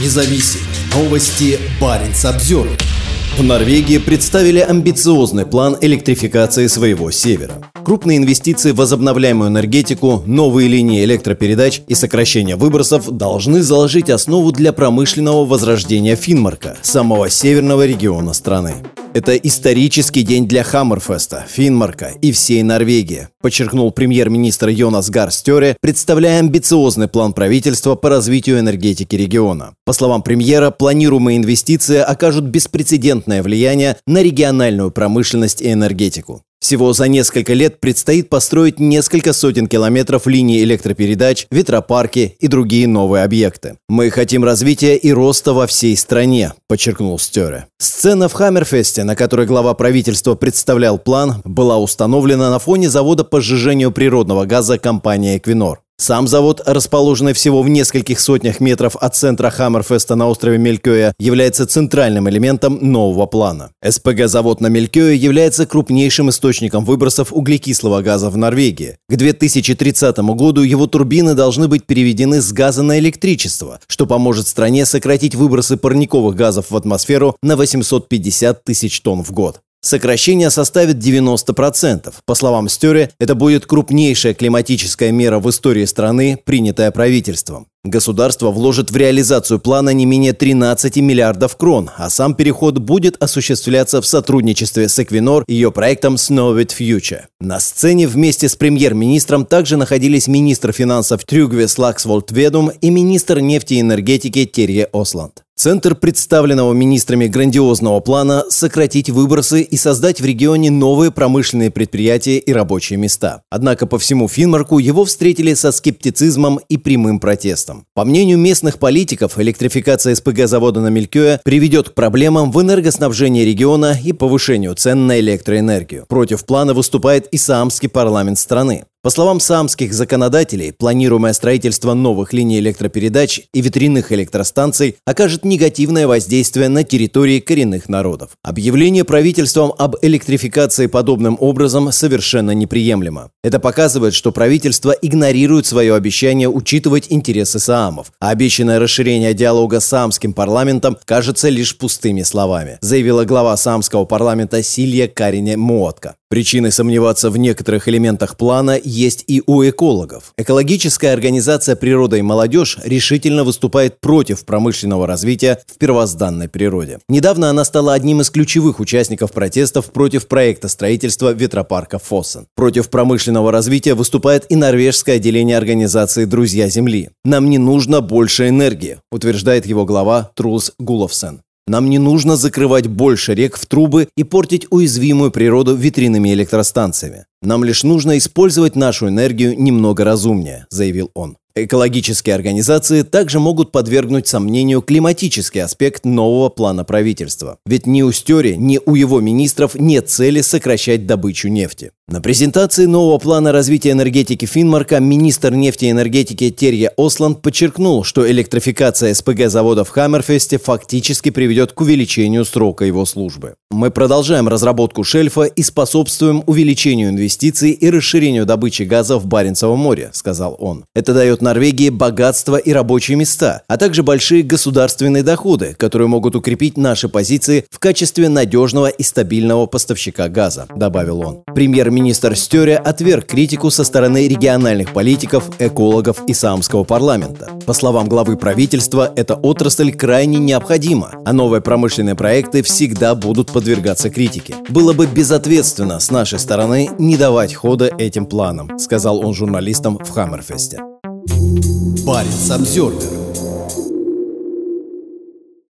независим. Новости Баренц обзор. В Норвегии представили амбициозный план электрификации своего севера. Крупные инвестиции в возобновляемую энергетику, новые линии электропередач и сокращение выбросов должны заложить основу для промышленного возрождения Финмарка, самого северного региона страны. Это исторический день для Хаммерфеста, Финмарка и всей Норвегии, подчеркнул премьер-министр Йонас Гар Стере, представляя амбициозный план правительства по развитию энергетики региона. По словам премьера, планируемые инвестиции окажут беспрецедентное влияние на региональную промышленность и энергетику. Всего за несколько лет предстоит построить несколько сотен километров линий электропередач, ветропарки и другие новые объекты. Мы хотим развития и роста во всей стране, подчеркнул Стере. Сцена в Хаммерфесте, на которой глава правительства представлял план, была установлена на фоне завода по сжижению природного газа компании «Эквинор». Сам завод, расположенный всего в нескольких сотнях метров от центра Хаммерфеста на острове Мелькёя, является центральным элементом нового плана. СПГ-завод на Мелькёе является крупнейшим источником выбросов углекислого газа в Норвегии. К 2030 году его турбины должны быть переведены с газа на электричество, что поможет стране сократить выбросы парниковых газов в атмосферу на 850 тысяч тонн в год. Сокращение составит 90%. По словам Стере, это будет крупнейшая климатическая мера в истории страны, принятая правительством. Государство вложит в реализацию плана не менее 13 миллиардов крон, а сам переход будет осуществляться в сотрудничестве с Equinor и ее проектом Snowit Future. На сцене вместе с премьер-министром также находились министр финансов Трюгве Слаксволд Ведум и министр нефти и энергетики Терье Осланд. Центр представленного министрами грандиозного плана – сократить выбросы и создать в регионе новые промышленные предприятия и рабочие места. Однако по всему Финмарку его встретили со скептицизмом и прямым протестом. По мнению местных политиков, электрификация СПГ-завода на Мелькёе приведет к проблемам в энергоснабжении региона и повышению цен на электроэнергию. Против плана выступает и саамский парламент страны. По словам самских законодателей, планируемое строительство новых линий электропередач и ветряных электростанций окажет негативное воздействие на территории коренных народов. Объявление правительством об электрификации подобным образом совершенно неприемлемо. Это показывает, что правительство игнорирует свое обещание учитывать интересы саамов, а обещанное расширение диалога с саамским парламентом кажется лишь пустыми словами, заявила глава саамского парламента Силья Карине Муотка. Причины сомневаться в некоторых элементах плана есть и у экологов. Экологическая организация «Природа и молодежь» решительно выступает против промышленного развития в первозданной природе. Недавно она стала одним из ключевых участников протестов против проекта строительства ветропарка Фоссен. Против промышленного развития выступает и норвежское отделение организации «Друзья Земли». «Нам не нужно больше энергии», утверждает его глава Трулс Гуловсен. Нам не нужно закрывать больше рек в трубы и портить уязвимую природу витринами электростанциями. Нам лишь нужно использовать нашу энергию немного разумнее, заявил он. Экологические организации также могут подвергнуть сомнению климатический аспект нового плана правительства. Ведь ни у Стёре, ни у его министров нет цели сокращать добычу нефти. На презентации нового плана развития энергетики Финмарка министр нефти и энергетики Терья Осланд подчеркнул, что электрификация СПГ-завода в Хаммерфесте фактически приведет к увеличению срока его службы. Мы продолжаем разработку шельфа и способствуем увеличению инвестиций и расширению добычи газа в Баренцевом море, сказал он. Это дает Норвегии богатство и рабочие места, а также большие государственные доходы, которые могут укрепить наши позиции в качестве надежного и стабильного поставщика газа, добавил он. Премьер премьер-министр Стере отверг критику со стороны региональных политиков, экологов и саамского парламента. По словам главы правительства, эта отрасль крайне необходима, а новые промышленные проекты всегда будут подвергаться критике. Было бы безответственно с нашей стороны не давать хода этим планам, сказал он журналистам в Хаммерфесте. Парень Обзервер